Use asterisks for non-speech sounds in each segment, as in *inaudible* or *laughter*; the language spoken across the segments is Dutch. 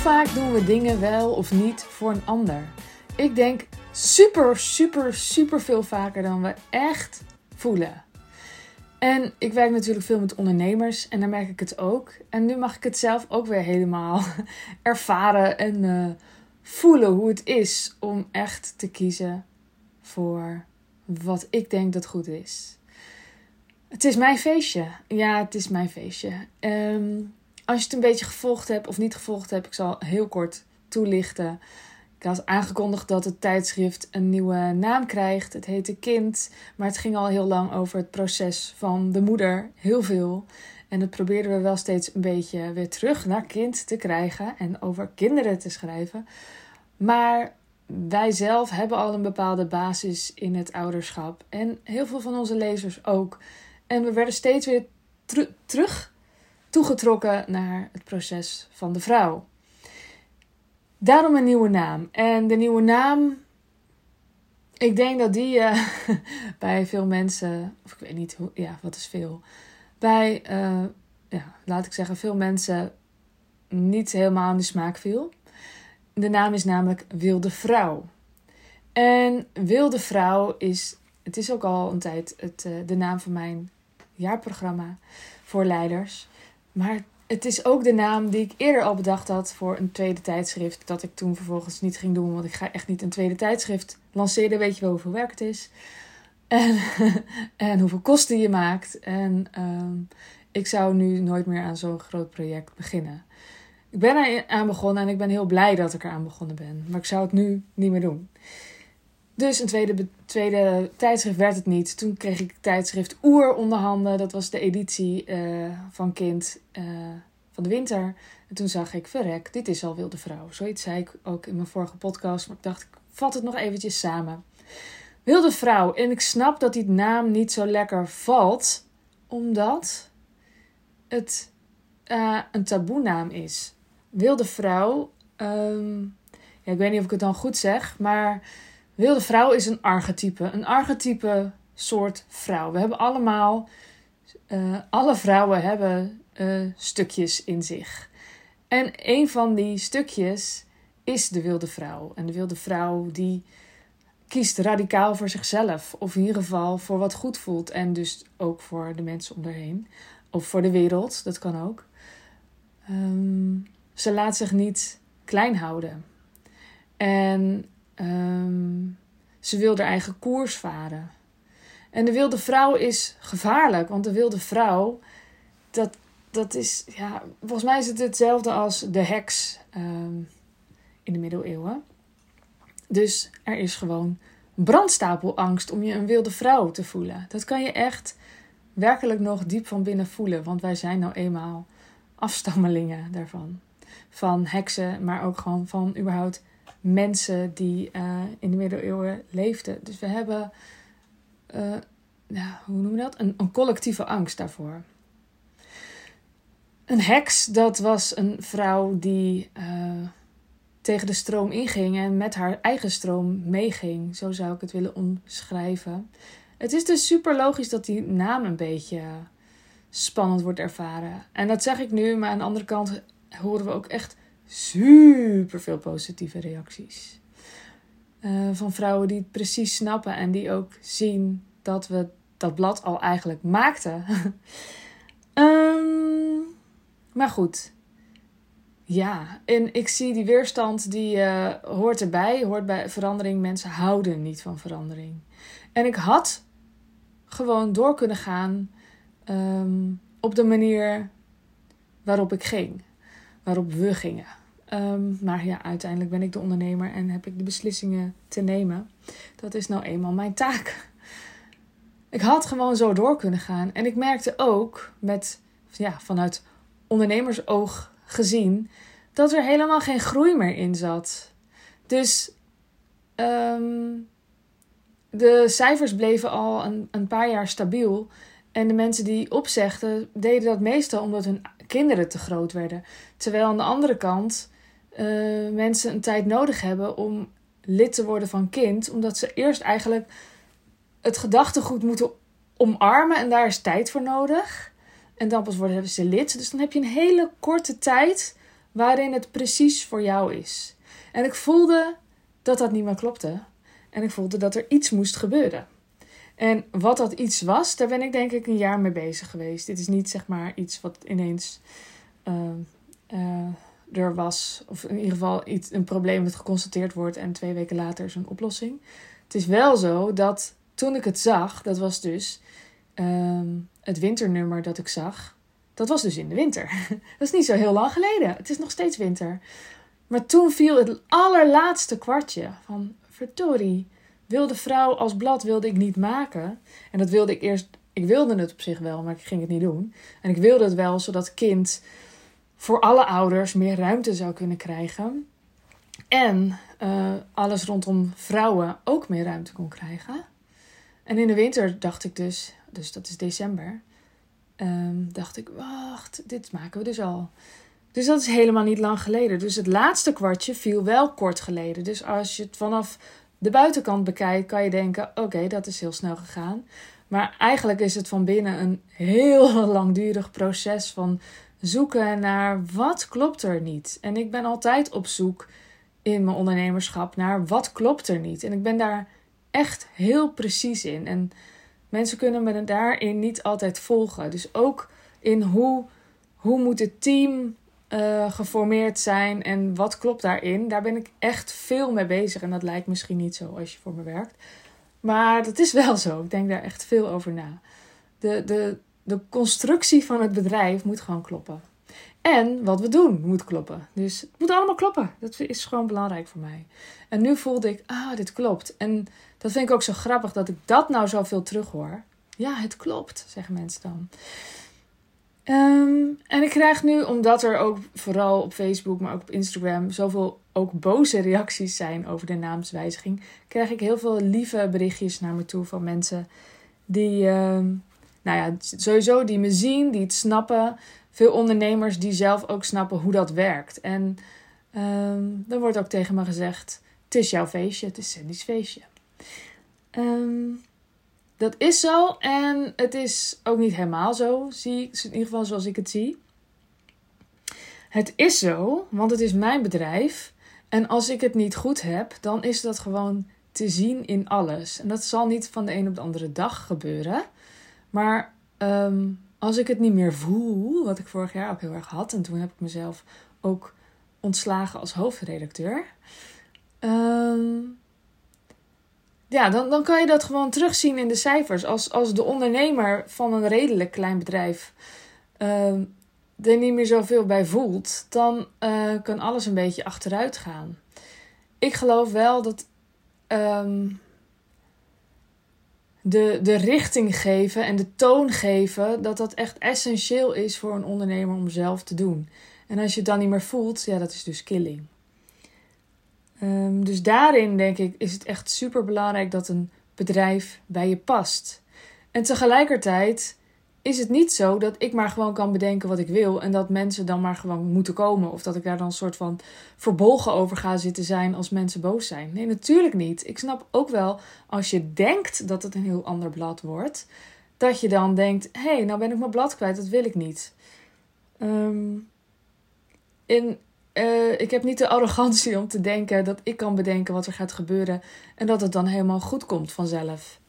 vaak doen we dingen wel of niet voor een ander? Ik denk super, super, super veel vaker dan we echt voelen. En ik werk natuurlijk veel met ondernemers en daar merk ik het ook. En nu mag ik het zelf ook weer helemaal *laughs* ervaren en uh, voelen hoe het is om echt te kiezen voor wat ik denk dat goed is. Het is mijn feestje. Ja, het is mijn feestje. Um, als je het een beetje gevolgd hebt of niet gevolgd hebt, ik zal heel kort toelichten. Ik had aangekondigd dat het tijdschrift een nieuwe naam krijgt. Het heette Kind, maar het ging al heel lang over het proces van de moeder. Heel veel. En dat probeerden we wel steeds een beetje weer terug naar kind te krijgen en over kinderen te schrijven. Maar wij zelf hebben al een bepaalde basis in het ouderschap. En heel veel van onze lezers ook. En we werden steeds weer terug toegetrokken naar het proces van de vrouw. Daarom een nieuwe naam. En de nieuwe naam, ik denk dat die uh, *laughs* bij veel mensen, of ik weet niet hoe, ja, wat is veel, bij, uh, ja, laat ik zeggen, veel mensen niet helemaal aan de smaak viel. De naam is namelijk Wilde Vrouw. En Wilde Vrouw is, het is ook al een tijd het, uh, de naam van mijn jaarprogramma voor leiders. Maar het is ook de naam die ik eerder al bedacht had voor een tweede tijdschrift. Dat ik toen vervolgens niet ging doen, want ik ga echt niet een tweede tijdschrift lanceren. Weet je wel hoeveel werk het is. En, *laughs* en hoeveel kosten je maakt. En ehm, ik zou nu nooit meer aan zo'n groot project beginnen. Ik ben er aan begonnen en ik ben heel blij dat ik eraan begonnen ben. Maar ik zou het nu niet meer doen. Dus een tweede, tweede tijdschrift werd het niet. Toen kreeg ik tijdschrift Oer onder handen. Dat was de editie uh, van Kind uh, van de winter. En toen zag ik, verrek, dit is al Wilde Vrouw. Zoiets zei ik ook in mijn vorige podcast. Maar ik dacht, ik vat het nog eventjes samen. Wilde Vrouw. En ik snap dat die naam niet zo lekker valt. Omdat het uh, een taboenaam is. Wilde Vrouw. Um, ja, ik weet niet of ik het dan goed zeg. Maar wilde vrouw is een archetype. Een archetype soort vrouw. We hebben allemaal, uh, alle vrouwen hebben uh, stukjes in zich. En een van die stukjes is de wilde vrouw. En de wilde vrouw die kiest radicaal voor zichzelf. Of in ieder geval voor wat goed voelt. En dus ook voor de mensen om haar heen. Of voor de wereld, dat kan ook. Um, ze laat zich niet klein houden. En Um, ze wil haar eigen koers varen. En de wilde vrouw is gevaarlijk, want de wilde vrouw, dat, dat is, ja, volgens mij is het hetzelfde als de heks um, in de middeleeuwen. Dus er is gewoon brandstapelangst om je een wilde vrouw te voelen. Dat kan je echt werkelijk nog diep van binnen voelen, want wij zijn nou eenmaal afstammelingen daarvan. Van heksen, maar ook gewoon van überhaupt mensen die uh, in de middeleeuwen leefden. Dus we hebben, ja, hoe noemen we dat? Een, een collectieve angst daarvoor. Een heks, dat was een vrouw die uh, tegen de stroom inging en met haar eigen stroom meeging. Zo zou ik het willen omschrijven. Het is dus super logisch dat die naam een beetje spannend wordt ervaren. En dat zeg ik nu, maar aan de andere kant horen we ook echt super veel positieve reacties. Uh, van vrouwen die het precies snappen en die ook zien dat we dat blad al eigenlijk maakten. um, *laughs* maar goed. Ja, en ik zie die weerstand die uh, hoort erbij, hoort bij verandering. Mensen houden niet van verandering. En ik had gewoon door kunnen gaan um, op de manier waarop ik ging, waarop we gingen. Um, maar ja, uiteindelijk ben ik de ondernemer en heb ik de beslissingen te nemen. Dat is nou eenmaal mijn taak. Ik had gewoon zo door kunnen gaan. En ik merkte ook, met, ja, vanuit ondernemersoog gezien, dat er helemaal geen groei meer in zat. Dus um, de cijfers bleven al een, een paar jaar stabiel. En de mensen die opzegden, deden dat meestal omdat hun kinderen te groot werden. Terwijl aan de andere kant uh, mensen een tijd nodig hebben om lid te worden van kind, omdat ze eerst eigenlijk het gedachtegoed moeten omarmen en daar is tijd voor nodig. En dan pas worden ze lid. Dus dan heb je een hele korte tijd waarin het precies voor jou is. En ik voelde dat dat niet meer klopte. En ik voelde dat er iets moest gebeuren. En wat dat iets was, daar ben ik denk ik een jaar mee bezig geweest. Dit is niet zeg maar iets wat ineens uh, uh, er was, of in ieder geval iets, een probleem dat geconstateerd wordt en twee weken later is een oplossing. Het is wel zo dat toen ik het zag, dat was dus uh, het winternummer dat ik zag, dat was dus in de winter. *laughs* dat is niet zo heel lang geleden. Het is nog steeds winter. Maar toen viel het allerlaatste kwartje van verdorie. Wilde vrouw als blad wilde ik niet maken. En dat wilde ik eerst. Ik wilde het op zich wel, maar ik ging het niet doen. En ik wilde het wel zodat kind voor alle ouders meer ruimte zou kunnen krijgen. En uh, alles rondom vrouwen ook meer ruimte kon krijgen. En in de winter dacht ik dus, dus dat is december, um, dacht ik, wacht, dit maken we dus al. Dus dat is helemaal niet lang geleden. Dus het laatste kwartje viel wel kort geleden. Dus als je het vanaf de buitenkant bekijkt, kan je denken: oké, dat is heel snel gegaan. Maar eigenlijk is het van binnen een heel *laughs* langdurig proces van zoeken naar wat klopt er niet. En ik ben altijd op zoek in mijn ondernemerschap naar wat klopt er niet. En ik ben daar echt heel precies in. En mensen kunnen me daarin niet altijd volgen. Dus ook in hoe, hoe moet het team uh, geformeerd zijn en wat klopt daarin. Daar ben ik echt veel mee bezig. En dat lijkt misschien niet zo als je voor me werkt. Maar dat is wel zo. Ik denk daar echt veel over na. De, de, de constructie van het bedrijf moet gewoon kloppen. En wat we doen moet kloppen. Dus het moet allemaal kloppen. Dat is gewoon belangrijk voor mij. En nu voelde ik, ah, dit klopt. En dat vind ik ook zo grappig dat ik dat nou zoveel terughoor. Ja, het klopt, zeggen mensen dan. Um, en ik krijg nu, omdat er ook vooral op Facebook, maar ook op Instagram, zoveel ook boze reacties zijn over de naamswijziging, krijg ik heel veel lieve berichtjes naar me toe van mensen die, um, nou ja, sowieso die me zien, die het snappen. Veel ondernemers die zelf ook snappen hoe dat werkt. En um, dan wordt ook tegen me gezegd: Het is jouw feestje, het is Sandy's feestje. Um, dat is zo en het is ook niet helemaal zo, zie ik, in ieder geval zoals ik het zie. Het is zo, want het is mijn bedrijf. En als ik het niet goed heb, dan is dat gewoon te zien in alles. En dat zal niet van de een op de andere dag gebeuren. Maar um, als ik het niet meer voel, wat ik vorig jaar ook heel erg had, en toen heb ik mezelf ook ontslagen als hoofdredacteur. Um, ja, dan, dan kan je dat gewoon terugzien in de cijfers. Als, als de ondernemer van een redelijk klein bedrijf uh, er niet meer zoveel bij voelt, dan uh, kan alles een beetje achteruit gaan. Ik geloof wel dat de, de richting geven en de toon geven, dat dat echt essentieel is voor een ondernemer om zelf te doen. En als je het dan niet meer voelt, ja, dat is dus killing. Um, dus daarin denk ik is het echt super belangrijk dat een bedrijf bij je past. En tegelijkertijd is het niet zo dat ik maar gewoon kan bedenken wat ik wil en dat mensen dan maar gewoon moeten komen. Of dat ik daar dan een soort van verbolgen over ga zitten zijn als mensen boos zijn. Nee, natuurlijk niet. Ik snap ook wel als je denkt dat het een heel ander blad wordt, dat je dan denkt: hé, hey, nou ben ik mijn blad kwijt, dat wil ik niet. Um, in, uh, ik heb niet de arrogantie om te denken dat ik kan bedenken wat er gaat gebeuren en dat het dan helemaal goed komt vanzelf.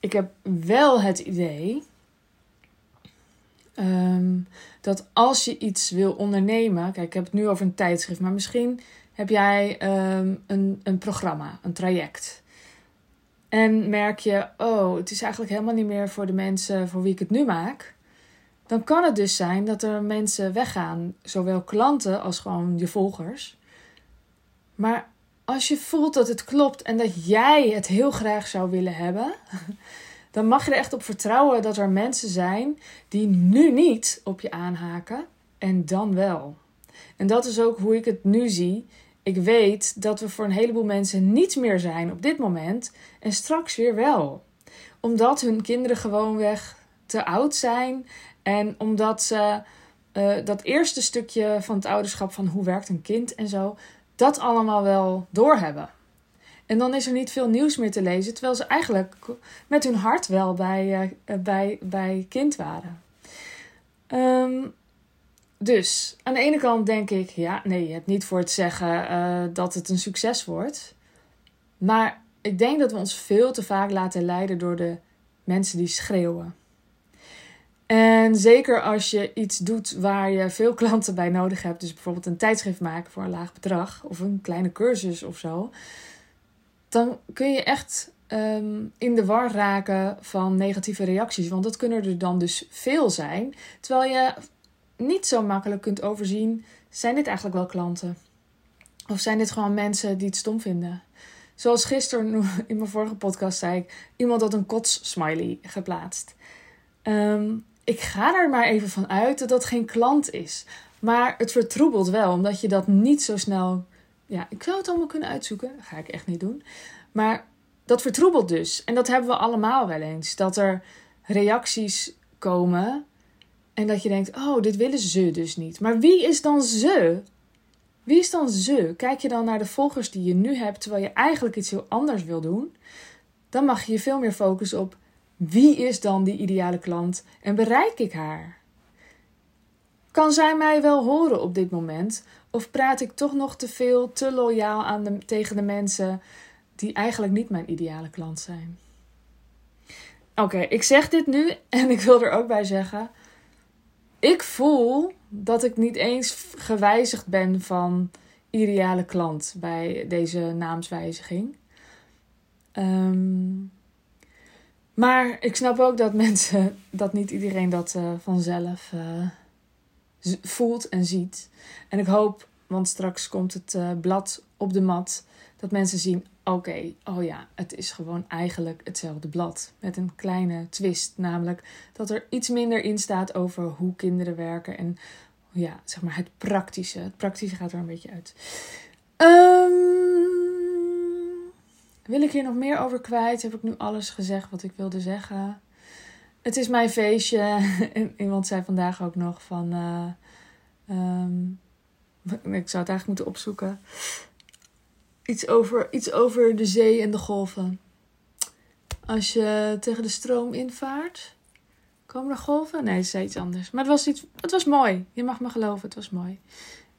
Ik heb wel het idee um, dat als je iets wil ondernemen, kijk, ik heb het nu over een tijdschrift, maar misschien heb jij um, een, een programma, een traject. En merk je, oh, het is eigenlijk helemaal niet meer voor de mensen voor wie ik het nu maak dan kan het dus zijn dat er mensen weggaan, zowel klanten als gewoon je volgers. Maar als je voelt dat het klopt en dat jij het heel graag zou willen hebben, dan mag je er echt op vertrouwen dat er mensen zijn die nu niet op je aanhaken en dan wel. En dat is ook hoe ik het nu zie. Ik weet dat we voor een heleboel mensen niet meer zijn op dit moment en straks weer wel. Omdat hun kinderen gewoonweg te oud zijn en omdat ze uh, dat eerste stukje van het ouderschap, van hoe werkt een kind en zo, dat allemaal wel doorhebben. En dan is er niet veel nieuws meer te lezen, terwijl ze eigenlijk met hun hart wel bij, uh, bij, bij kind waren. Um, dus aan de ene kant denk ik, ja, nee, je hebt niet voor het zeggen uh, dat het een succes wordt. Maar ik denk dat we ons veel te vaak laten leiden door de mensen die schreeuwen. En zeker als je iets doet waar je veel *laughs* klanten bij nodig hebt, dus bijvoorbeeld een tijdschrift maken voor een laag bedrag of een kleine cursus of zo, dan kun je echt um, in de war raken van negatieve reacties. Want dat kunnen er dan dus veel zijn. Terwijl je niet zo makkelijk kunt overzien: zijn dit eigenlijk wel klanten? Of zijn dit gewoon mensen die het stom vinden? Zoals gisteren *laughs* in mijn vorige podcast zei ik: iemand had een kots-smiley geplaatst. Um, ik ga er maar even van uit dat dat geen klant is. Maar het vertroebelt wel, omdat je dat niet zo snel. Ja, ik zou het allemaal kunnen uitzoeken. Ga ik echt niet doen. Maar dat vertroebelt dus. En dat hebben we allemaal wel eens. Dat er reacties komen. En dat je denkt: oh, dit willen ze dus niet. Maar wie is dan ze? Wie is dan ze? Kijk je dan naar de volgers die je nu hebt, terwijl je eigenlijk iets heel anders wil doen, dan mag je je veel meer focussen op wie is dan die ideale klant en bereik ik haar? Kan zij mij wel horen op dit moment? Of praat ik toch nog te veel, te loyaal aan de, tegen de mensen die eigenlijk niet mijn ideale klant zijn? Oké, ik zeg dit nu en ik wil er ook bij zeggen: ik voel dat ik niet eens gewijzigd ben van ideale klant bij deze naamswijziging. Um, maar ik snap ook dat mensen, dat niet iedereen dat uh, vanzelf uh, voelt en ziet. En ik hoop, want straks komt het uh, blad op de mat, dat mensen zien: oké, oh ja, het is gewoon eigenlijk hetzelfde blad. Met een kleine twist, namelijk dat er iets minder in staat over hoe kinderen werken en ja, zeg maar het praktische. Het praktische gaat er een beetje uit. Um, wil ik hier nog meer over kwijt? Heb ik nu alles gezegd wat ik wilde zeggen? Het is mijn feestje. *laughs* Iemand zei vandaag ook nog van. Uh, um, ik zou het eigenlijk moeten opzoeken. Iets over, iets over de zee en de golven. Als je tegen de stroom invaart, komen er golven? Nee, het is iets anders. Maar het was, iets, het was mooi. Je mag me geloven, het was mooi.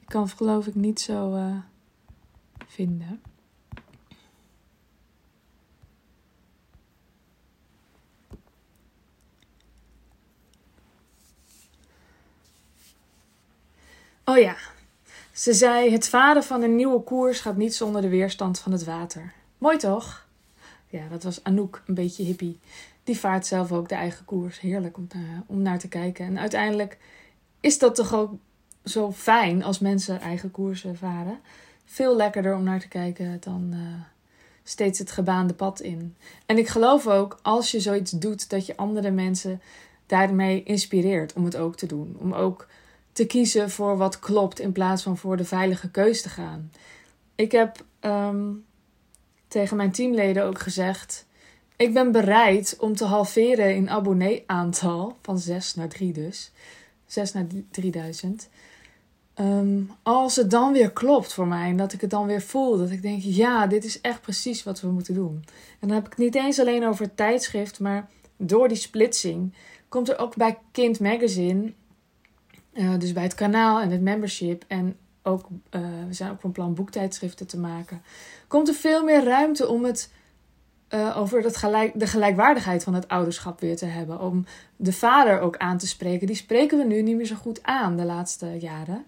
Ik kan het geloof ik niet zo uh, vinden. Oh ja, ze zei: Het varen van een nieuwe koers gaat niet zonder de weerstand van het water. Mooi toch? Ja, dat was Anouk, een beetje hippie. Die vaart zelf ook de eigen koers. Heerlijk om, om naar te kijken. En uiteindelijk is dat toch ook zo fijn als mensen eigen koersen varen. Veel lekkerder om naar te kijken dan uh, steeds het gebaande pad in. En ik geloof ook, als je zoiets doet, dat je andere mensen daarmee inspireert om het ook te doen. Om ook te kiezen voor wat klopt in plaats van voor de veilige keus te gaan. Ik heb ehm, tegen mijn teamleden ook gezegd: ik ben bereid om te halveren in abonnee-aantal van 6 naar 3 dus. 6 naar 3000. Um, ehm, als het dan weer klopt voor mij en dat ik het dan weer voel, dat ik denk: ja, dit is echt precies wat we moeten doen. En dan heb ik het niet eens alleen over het tijdschrift, maar door die splitsing komt er ook bij Kind Magazine uh, dus bij het kanaal en het membership en ook, uh, we zijn ook van plan boektijdschriften te maken. Komt er veel meer ruimte om het uh, over dat gelijk, de gelijkwaardigheid van het ouderschap weer te hebben. Om de vader ook aan te spreken. Die spreken we nu niet meer zo goed aan de laatste jaren.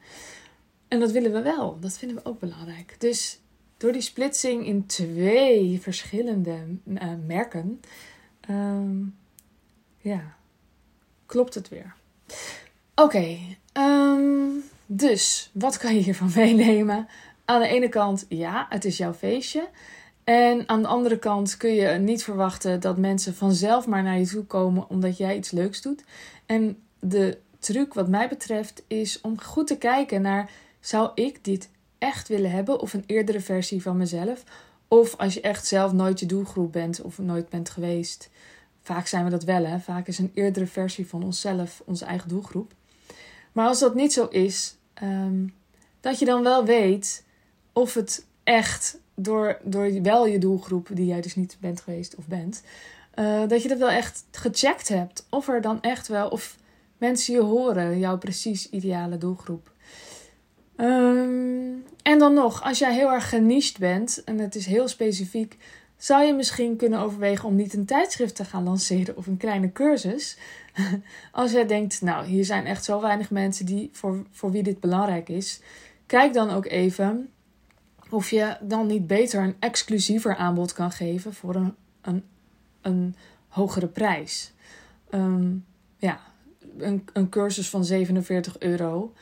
En dat willen we wel. Dat vinden we ook belangrijk. Dus door die splitsing in twee verschillende merken, um, ja, klopt het weer. Oké, ehm, dus wat kan je hiervan *laughs* meenemen? Aan de ene kant, ja, het is jouw feestje. En aan de andere kant kun je niet verwachten dat mensen vanzelf maar naar je toe komen omdat jij iets leuks doet. En de truc, wat mij betreft, is om goed te kijken naar: zou ik dit echt willen hebben of een eerdere versie van mezelf? Of als je echt zelf nooit je doelgroep bent of nooit bent geweest. Vaak zijn we dat wel, hè? Vaak is een eerdere versie van onszelf onze eigen doelgroep. Maar als dat niet zo is, ehm, dat je dan wel weet of het echt door, door wel je doelgroep, die jij dus niet bent geweest of bent, uh, dat je dat wel echt gecheckt hebt. Of er dan echt wel, of mensen je horen, jouw precies ideale doelgroep. Ehm, en dan nog, als jij heel erg geniched bent en het is heel specifiek, zou je misschien kunnen overwegen om niet een tijdschrift te gaan lanceren of een kleine cursus. *laughs* Als jij denkt, nou, hier zijn echt zo weinig mensen die, voor, voor wie dit belangrijk is, kijk dan ook even of je dan niet beter een exclusiever aanbod kan geven voor een, een, een hogere prijs. Ehm, ja, een, een cursus van 47 euro.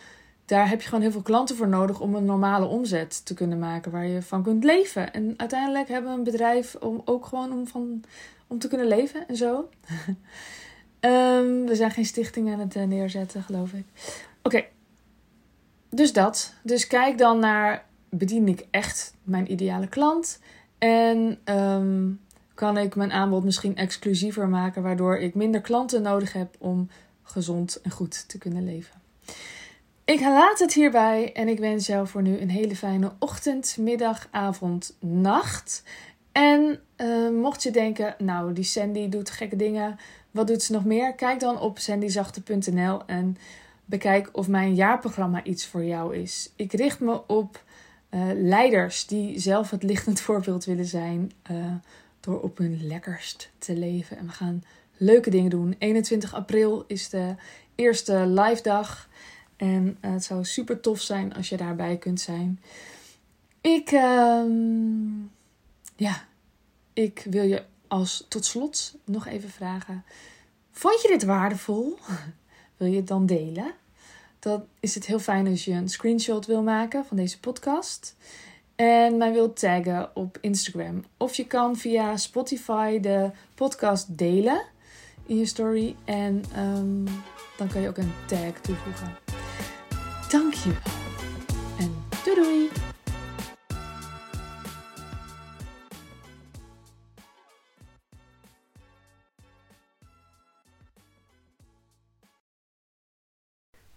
Daar heb je gewoon heel veel klanten voor nodig om een normale omzet te kunnen maken waar je van kunt leven. En uiteindelijk hebben we een bedrijf om ook gewoon om, van, om te kunnen leven en zo. *laughs* Ehm, we zijn geen stichting aan het eh, neerzetten, geloof ik. Oké, dus dat. Dus kijk dan naar, bedien ik echt mijn ideale klant? En ehm, kan ik mijn aanbod misschien exclusiever maken, waardoor ik minder klanten nodig heb om gezond en goed te kunnen leven? Ik laat het hierbij en ik wens jou voor nu een hele fijne ochtend, middag, avond, nacht. En uh, mocht je denken, nou, die Sandy doet gekke dingen, wat doet ze nog meer? Kijk dan op sandyzachte.nl en bekijk of mijn jaarprogramma iets voor jou is. Ik richt me op uh, leiders die zelf het lichtend *laughs* voorbeeld willen zijn uh, door op hun lekkerst te leven. En we gaan leuke dingen doen. 21 april is de eerste live dag. En uh, het zou super tof zijn als je daarbij kunt zijn. Ik, uh, ja, ik wil je als tot slot nog even vragen: Vond je dit waardevol? *laughs* wil je het dan delen? Dan is het heel fijn als je een screenshot wil maken van deze podcast. En mij wilt taggen op Instagram. Of je kan via Spotify de podcast delen in je story. En um, dan kan je ook een tag toevoegen. Dankjewel. En doei doei.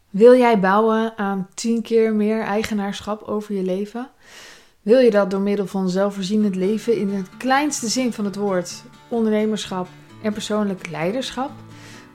Wil jij bouwen aan 10 keer meer eigenaarschap over je leven? Wil je dat door middel van zelfvoorzienend leven in het kleinste zin van het woord, ondernemerschap en persoonlijk leiderschap?